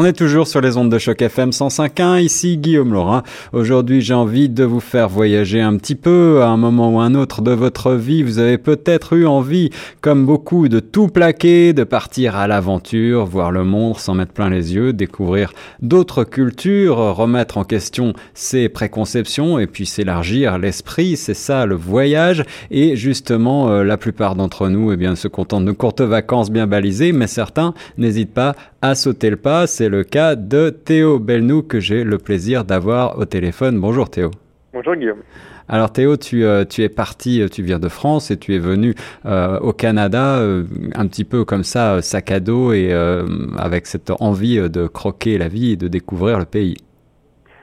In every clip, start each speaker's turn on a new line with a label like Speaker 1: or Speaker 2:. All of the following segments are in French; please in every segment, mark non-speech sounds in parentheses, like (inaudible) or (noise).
Speaker 1: On est toujours sur les ondes de choc FM 105.1, ici Guillaume Laurin. Aujourd'hui, j'ai envie de vous faire voyager un petit peu à un moment ou un autre de votre vie. Vous avez peut-être eu envie, comme beaucoup, de tout plaquer, de partir à l'aventure, voir le monde sans mettre plein les yeux, découvrir d'autres cultures, remettre en question ses préconceptions et puis s'élargir l'esprit. C'est ça le voyage. Et justement, euh, la plupart d'entre nous, eh bien, se contentent de courtes vacances bien balisées, mais certains n'hésitent pas à sauter le pas. C'est le cas de Théo Belnou que j'ai le plaisir d'avoir au téléphone. Bonjour Théo.
Speaker 2: Bonjour Guillaume.
Speaker 1: Alors Théo, tu, euh, tu es parti, euh, tu viens de France et tu es venu euh, au Canada un petit peu comme ça, sac à dos et avec cette envie de croquer la vie et de découvrir le pays.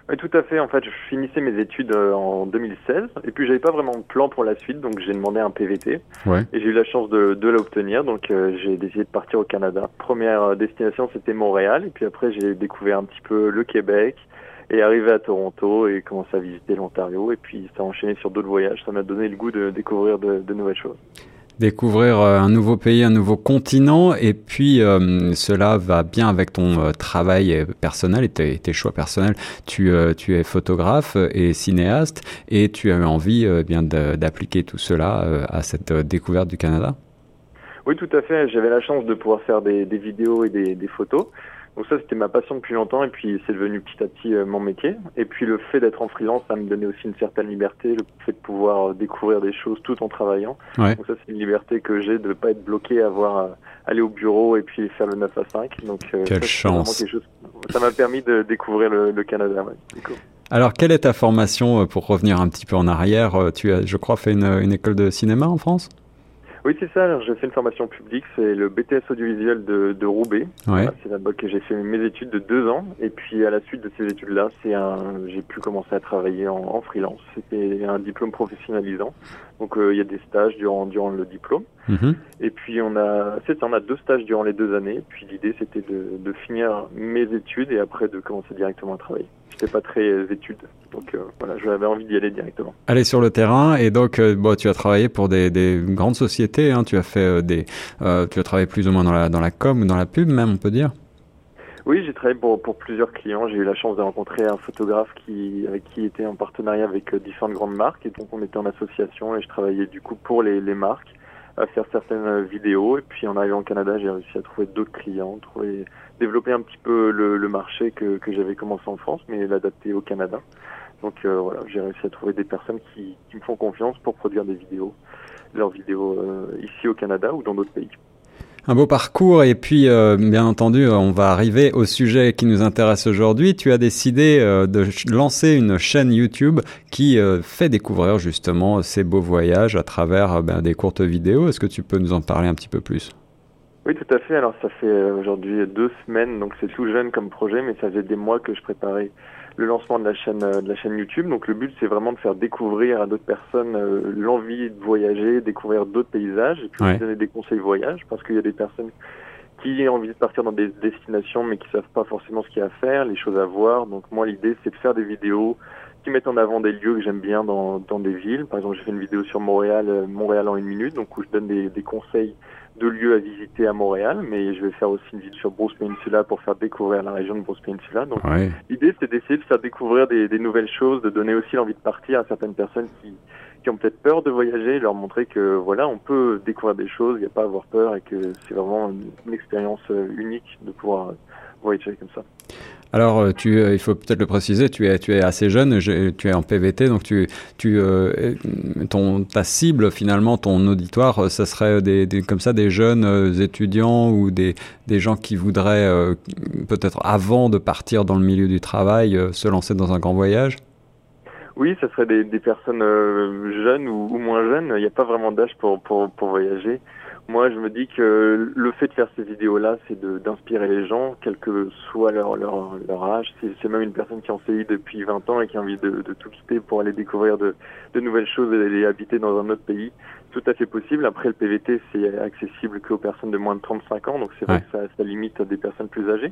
Speaker 2: Oui, tout à fait. En fait, je finissais mes études euh, en 2016 et puis j'avais pas vraiment de plan pour la suite, donc j'ai demandé un PVT
Speaker 1: ouais.
Speaker 2: et j'ai eu la chance de, de l'obtenir. Donc euh, j'ai décidé de partir au Canada. Première euh, destination, c'était Montréal et puis après j'ai découvert un petit peu le Québec et arrivé à Toronto et commencé à visiter l'Ontario et puis ça a enchaîné sur d'autres voyages. Ça m'a donné le goût de découvrir de, de nouvelles choses
Speaker 1: découvrir euh, un nouveau pays, un nouveau continent, et puis euh, cela va bien avec ton euh, travail personnel et tes, choix personnels. Tu, es photographe et cinéaste, et tu as eu envie bien d'appliquer tout cela à cette découverte du Canada?
Speaker 2: Oui, tout à fait. J'avais la chance de pouvoir faire des, vidéos et des photos. Donc ça, c'était ma passion depuis longtemps et puis c'est devenu petit à petit euh, mon métier. Et puis le fait d'être en freelance, ça me donnait aussi une certaine liberté, le fait de pouvoir euh, découvrir des choses tout en travaillant.
Speaker 1: Ouais.
Speaker 2: Donc ça, c'est une liberté que j'ai de ne pas être bloqué à avoir euh, aller au bureau et puis faire le 9 à 5. Donc
Speaker 1: Quelle
Speaker 2: ça,
Speaker 1: chance
Speaker 2: chose... Ça m'a permis de découvrir le, le Canada. Ouais. Cool.
Speaker 1: Alors, quelle est ta formation pour revenir un petit peu en arrière Tu as, je crois, fait une, une école de cinéma en France?
Speaker 2: Oui, c'est ça. Alors, j'ai fait une formation publique, c'est le BTS audiovisuel de, de Roubaix.
Speaker 1: Ouais.
Speaker 2: Voilà, c'est là-bas que j'ai fait mes études de deux ans. Et puis, à la suite de ces études-là, c'est un, j'ai pu commencer à travailler en, en freelance. C'était un diplôme professionnalisant. Donc, euh, il y a des stages durant, durant le diplôme.
Speaker 1: Mmh.
Speaker 2: Et puis, on a, c'est on a deux stages durant les deux années. Puis, l'idée, c'était de, de finir mes études et après de commencer directement à travailler. J'étais pas très études, donc euh, voilà, j'avais envie d'y aller directement.
Speaker 1: Aller sur le terrain et donc euh, bon, tu as travaillé pour des, des grandes sociétés, hein, tu as fait euh, des, tu as travaillé plus ou moins dans la dans la com ou dans la pub même, on peut dire.
Speaker 2: Oui, j'ai travaillé pour, pour plusieurs clients. J'ai eu la chance de rencontrer un photographe qui, avec qui était en partenariat avec différentes grandes marques. Et donc, on était en association et je travaillais du coup pour les, les marques à faire certaines vidéos. Et puis, en arrivant au Canada, j'ai réussi à trouver d'autres clients, trouver, développer un petit peu le, le marché que, que j'avais commencé en France, mais l'adapter au Canada. Donc, euh, voilà, j'ai réussi à trouver des personnes qui, qui me font confiance pour produire des vidéos, leurs vidéos euh, ici au Canada ou dans d'autres pays.
Speaker 1: Un beau parcours et puis euh, bien entendu on va arriver au sujet qui nous intéresse aujourd'hui. Tu as décidé euh, de lancer une chaîne YouTube qui euh, fait découvrir justement ces beaux voyages à travers ben, des courtes vidéos. Est-ce que tu peux nous en parler un petit peu plus?
Speaker 2: Oui, tout à fait. Alors, ça fait aujourd'hui deux semaines, donc c'est tout jeune comme projet, mais ça faisait des mois que je préparais le lancement de la chaîne de la chaîne YouTube. Donc, le but, c'est vraiment de faire découvrir à d'autres personnes euh, l'envie de voyager, découvrir d'autres paysages, et puis
Speaker 1: ouais.
Speaker 2: donner des conseils voyage, parce qu'il y a des personnes qui ont envie de partir dans des destinations, mais qui savent pas forcément ce qu'il y a à faire, les choses à voir. Donc, moi, l'idée, c'est de faire des vidéos qui mettent en avant des lieux que j'aime bien dans, dans des villes. Par exemple, j'ai fait une vidéo sur Montréal, euh, Montréal en une minute, donc où je donne des, des conseils de lieux à visiter à Montréal, mais je vais faire aussi une vidéo sur Bruce Peninsula pour faire découvrir la région de Bruce Peninsula. Donc
Speaker 1: ouais.
Speaker 2: l'idée c'est d'essayer de faire découvrir des, des, nouvelles choses, de donner aussi l'envie de partir à certaines personnes qui, qui ont peut-être peur de voyager, leur montrer que voilà, on peut découvrir des choses, il n'y a pas à avoir peur et que c'est vraiment une, une, expérience unique de pouvoir voyager comme ça.
Speaker 1: Alors, tu, il faut peut-être le préciser, tu es, tu es assez jeune, je, tu es en PVT, donc tu, tu, euh, ton, ta cible finalement, ton auditoire, ça serait des, des comme ça des jeunes étudiants ou des, des gens qui voudraient euh, peut-être avant de partir dans le milieu du travail euh, se lancer dans un grand voyage?
Speaker 2: Oui, ce serait des, des personnes jeunes ou, ou, moins jeunes. Il n'y a pas vraiment d'âge pour, pour, pour voyager. Moi, je me dis que le fait de faire ces vidéos-là, c'est d'inspirer les gens, quel que soit leur, leur, leur âge. C'est même une personne qui en sait depuis 20 ans et qui a envie de, de tout quitter pour aller découvrir de, de nouvelles choses et aller habiter dans un autre pays. Tout à fait possible. Après, le PVT, c'est accessible qu'aux personnes de moins de 35 ans, donc c'est vrai que ça, ça, limite des personnes plus âgées.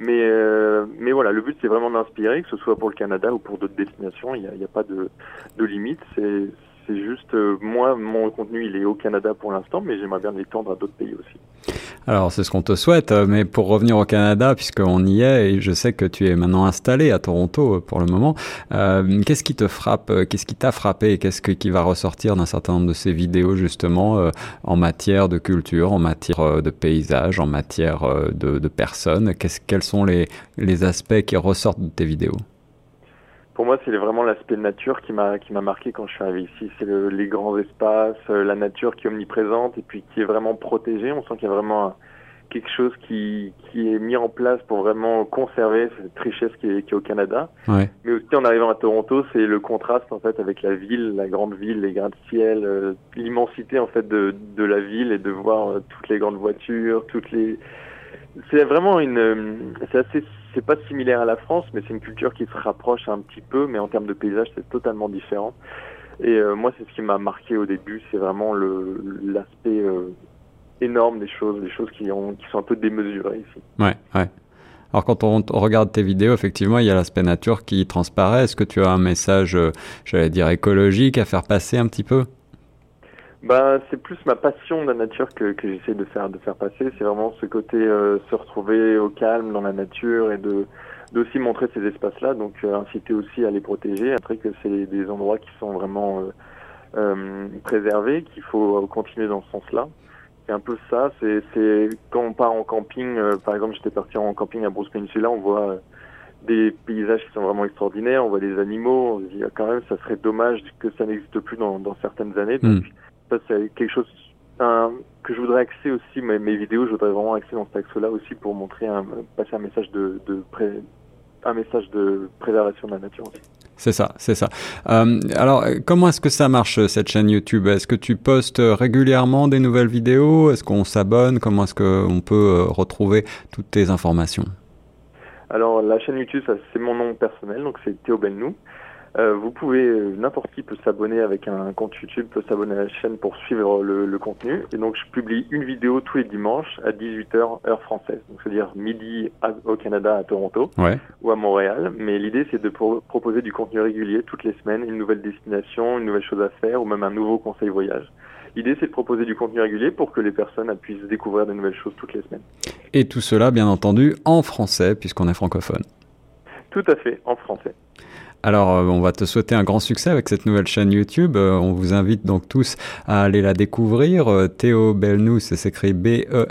Speaker 2: Mais, euh, mais voilà, le but, c'est vraiment d'inspirer, que ce soit pour le Canada ou pour d'autres destinations. Il n'y a, a, pas de, de limite. C'est c'est juste, euh, moi, mon contenu, il est au Canada pour l'instant, mais j'aimerais bien l'étendre à d'autres pays aussi.
Speaker 1: Alors, c'est ce qu'on te souhaite, euh, mais pour revenir au Canada, puisqu'on y est, et je sais que tu es maintenant installé à Toronto euh, pour le moment, qu'est-ce qui te frappe, qu'est-ce qui t'a frappé, qu'est-ce qui va ressortir d'un certain nombre de ces vidéos, justement, en matière de culture, en matière de paysage, en matière de, personnes? Quels sont les, les aspects qui ressortent de tes vidéos?
Speaker 2: Pour moi, c'est vraiment l'aspect nature qui m'a qui m'a marqué quand je suis arrivé ici. C'est le, les grands espaces, euh, la nature qui est omniprésente et puis qui est vraiment protégée. On sent qu'il y a vraiment quelque chose qui qui est mis en place pour vraiment conserver cette richesse qui est, qui est au Canada.
Speaker 1: Ouais.
Speaker 2: Mais aussi en arrivant à Toronto, c'est le contraste en fait avec la ville, la grande ville, les gratte-ciel, euh, l'immensité en fait de de la ville et de voir euh, toutes les grandes voitures, toutes les c'est vraiment une euh, c'est assez c'est pas similaire à la France, mais c'est une culture qui se rapproche un petit peu, mais en termes de paysage, c'est totalement différent. Et euh, moi, c'est ce qui m'a marqué au début, c'est vraiment l'aspect euh, énorme des choses, des choses qui, qui sont un peu démesurées ici.
Speaker 1: Ouais, ouais. Alors quand on regarde tes vidéos, effectivement, il y a l'aspect nature qui transparaît. Est-ce que tu as un message, euh, j'allais dire, écologique à faire passer un petit peu?
Speaker 2: Bah, c'est plus ma passion de la nature que, que j'essaie de faire de faire passer. C'est vraiment ce côté euh, se retrouver au calme dans la nature et de d'aussi montrer ces espaces-là. Donc euh, inciter aussi à les protéger. Après que c'est des endroits qui sont vraiment euh, euh préservés, qu'il faut continuer dans ce sens-là. C'est un peu ça. C'est c'est quand on part en camping. par exemple, j'étais parti en camping à Bruce Peninsula. On voit des paysages qui sont vraiment extraordinaires. On voit des animaux. On se dit ah, quand même, ça serait dommage que ça n'existe plus dans, dans certaines années. Donc, mm ça c'est quelque chose un, que je voudrais axer aussi mes, mes, vidéos. Je voudrais vraiment axer dans cet axe-là aussi pour montrer un, passer un message de, de pré, un message de préservation de la nature aussi.
Speaker 1: C'est ça, c'est ça. Euh, alors, comment est-ce que ça marche cette chaîne YouTube? Est-ce que tu postes régulièrement des nouvelles vidéos? Est-ce qu'on s'abonne? Comment est-ce qu'on peut euh, retrouver toutes tes informations?
Speaker 2: Alors, la chaîne YouTube, c'est mon nom personnel, donc c'est Théo Bennou. Euh, vous pouvez, euh, n'importe qui peut s'abonner avec un compte YouTube, peut s'abonner à la chaîne pour suivre le, le, contenu. Et donc, je publie une vidéo tous les dimanches à 18h heure française. Donc, c'est-à-dire midi au Canada, à Toronto
Speaker 1: ouais.
Speaker 2: ou à Montréal. Mais l'idée, c'est de pro proposer du contenu régulier toutes les semaines, une nouvelle destination, une nouvelle chose à faire ou même un nouveau conseil voyage. L'idée, c'est de proposer du contenu régulier pour que les personnes puissent découvrir de nouvelles choses toutes les semaines.
Speaker 1: Et tout cela, bien entendu, en français, puisqu'on est francophone.
Speaker 2: Tout à fait, en français.
Speaker 1: Alors, euh, on va te souhaiter un grand succès avec cette nouvelle chaîne YouTube. Euh, on vous invite donc tous à aller la découvrir. Euh, Théo Belnou, c'est s'écrit B-E-L-N-O-U.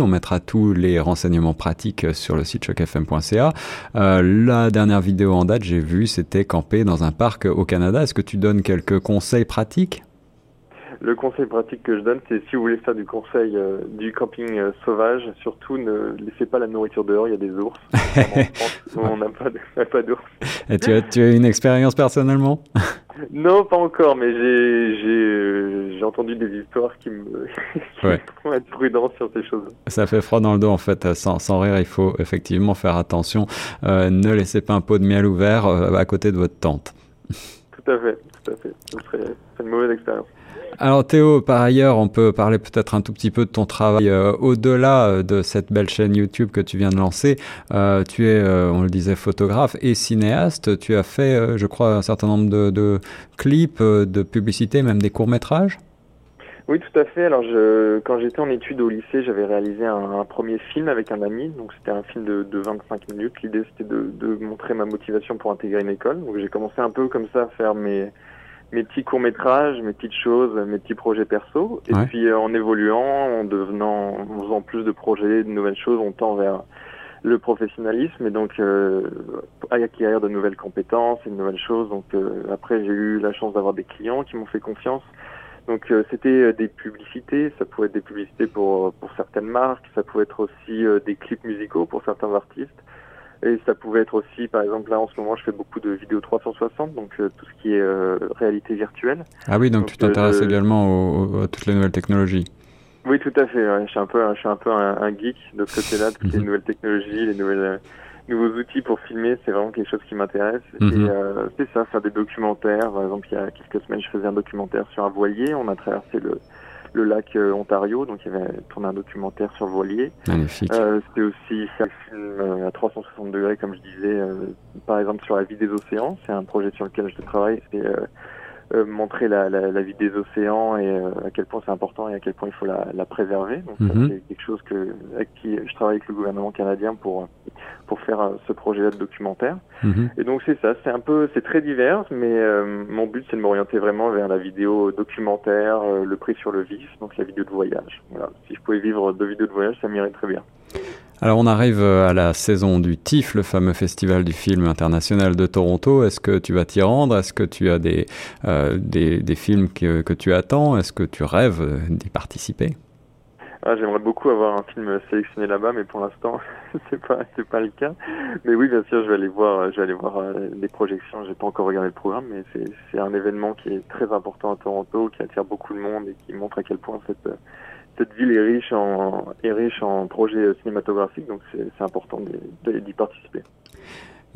Speaker 1: On mettra tous les renseignements pratiques sur le site chocfm.ca. la dernière vidéo en date, j'ai vu, c'était camper dans un parc au Canada. Est-ce que tu donnes quelques conseils pratiques?
Speaker 2: Le conseil pratique que je donne, c'est si vous voulez faire du conseil euh, du camping euh, sauvage, surtout ne laissez pas la nourriture dehors, il y a des ours. (laughs) on n'a pas, (laughs) pas d'ours.
Speaker 1: Tu as, tu as une expérience personnellement? (laughs)
Speaker 2: Non, pas encore, mais j'ai euh, j'ai entendu des histoires qui me qui
Speaker 1: ouais.
Speaker 2: font être prudent sur ces choses.
Speaker 1: Ça fait froid dans le dos en fait. Sans, sans rire, il faut effectivement faire attention. Euh, ne laissez pas un pot de miel ouvert à côté de votre tente.
Speaker 2: Tout à fait, tout à fait. Ce serait une mauvaise expérience.
Speaker 1: Alors Théo, par ailleurs, on peut parler peut-être un tout petit peu de ton travail euh, au-delà euh, de cette belle chaîne YouTube que tu viens de lancer. Euh, tu es, on le disait, photographe et cinéaste. Tu as fait, je crois, un certain nombre de, clips, de publicités, même des courts-métrages?
Speaker 2: Oui, tout à fait. Alors, quand j'étais en études au lycée, j'avais réalisé un, premier film avec un ami. Donc, c'était un film de, de 25 minutes. L'idée, c'était de, montrer ma motivation pour intégrer une école. Donc, j'ai commencé un peu comme ça à faire mes, mes petits courts métrages, mes petites choses, mes petits projets perso. Et
Speaker 1: ouais.
Speaker 2: puis euh, en évoluant, en devenant, en faisant plus de projets, de nouvelles choses, on tend vers le professionnalisme et donc euh, acquérir de nouvelles compétences et de nouvelles choses. Donc euh, après, j'ai eu la chance d'avoir des clients qui m'ont fait confiance. Donc euh, c'était des publicités, ça pouvait être des publicités pour pour certaines marques, ça pouvait être aussi des clips musicaux pour certains artistes. Et ça pouvait être aussi, par exemple, là en ce moment, je fais beaucoup de vidéos 360, donc tout ce qui est réalité virtuelle.
Speaker 1: Ah oui, donc, tu t'intéresses également à toutes les nouvelles technologies.
Speaker 2: Oui, tout à fait. Je suis un peu, je suis un peu un, geek de ce côté-là, toutes les mhm. nouvelles technologies, les nouvelles nouveaux outils pour filmer, c'est vraiment quelque chose qui m'intéresse. Mhm. Et euh, c'est ça, faire des documentaires. Par exemple, il y a quelques semaines, je faisais un documentaire sur un voilier. On a traversé le, le lac euh, Ontario, donc il y avait tourné un documentaire sur le voilier.
Speaker 1: Magnifique.
Speaker 2: Euh, C'était aussi un film euh, à 360 degrés, comme je disais, euh, par exemple sur la vie des océans. C'est un projet sur lequel je travaille. C'est euh, montrer la, la, la, vie des océans et euh, à quel point c'est important et à quel point il faut la, la préserver. Donc mhm. c'est quelque chose que avec qui je travaille avec le gouvernement canadien pour pour faire euh, ce projet-là de documentaire. Mhm. Et donc c'est ça, c'est un peu, c'est très divers, mais mon but c'est de m'orienter vraiment vers la vidéo documentaire, le prix sur le vif, donc la vidéo de voyage. Voilà, si je pouvais vivre de vidéos de voyage, ça m'irait très bien.
Speaker 1: Alors on arrive euh, à la saison du TIFF, le fameux festival du film international de Toronto. Est-ce que tu vas t'y rendre? Est-ce que tu as des, euh, des, des, films que, que tu attends? Est-ce que tu rêves euh, d'y participer?
Speaker 2: Ah, J'aimerais beaucoup avoir un film sélectionné là-bas, mais pour l'instant, (laughs) c'est pas c'est pas le cas. Mais oui, bien sûr, je vais aller voir, je vais aller voir les projections. J'ai pas encore regardé le programme, mais c'est c'est un événement qui est très important à Toronto, qui attire beaucoup de monde et qui montre à quel point cette cette ville est riche en, projets cinématographiques, donc c'est important d'y participer.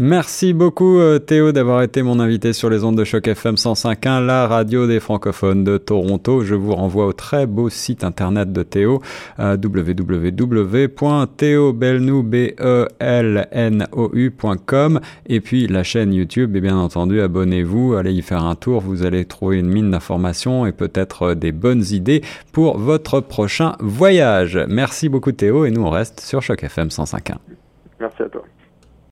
Speaker 1: Merci beaucoup euh, Théo d'avoir été mon invité sur les ondes de choc FM 105.1, la radio des francophones de Toronto. Je vous renvoie au très beau site internet de Théo, euh, www.théobelnou.com et puis la chaîne YouTube et bien entendu abonnez-vous, allez y faire un tour, vous allez trouver une mine d'informations et peut-être euh, des bonnes idées pour votre prochain voyage. Merci beaucoup Théo et nous on reste sur choc FM 105.1.
Speaker 2: Merci à toi.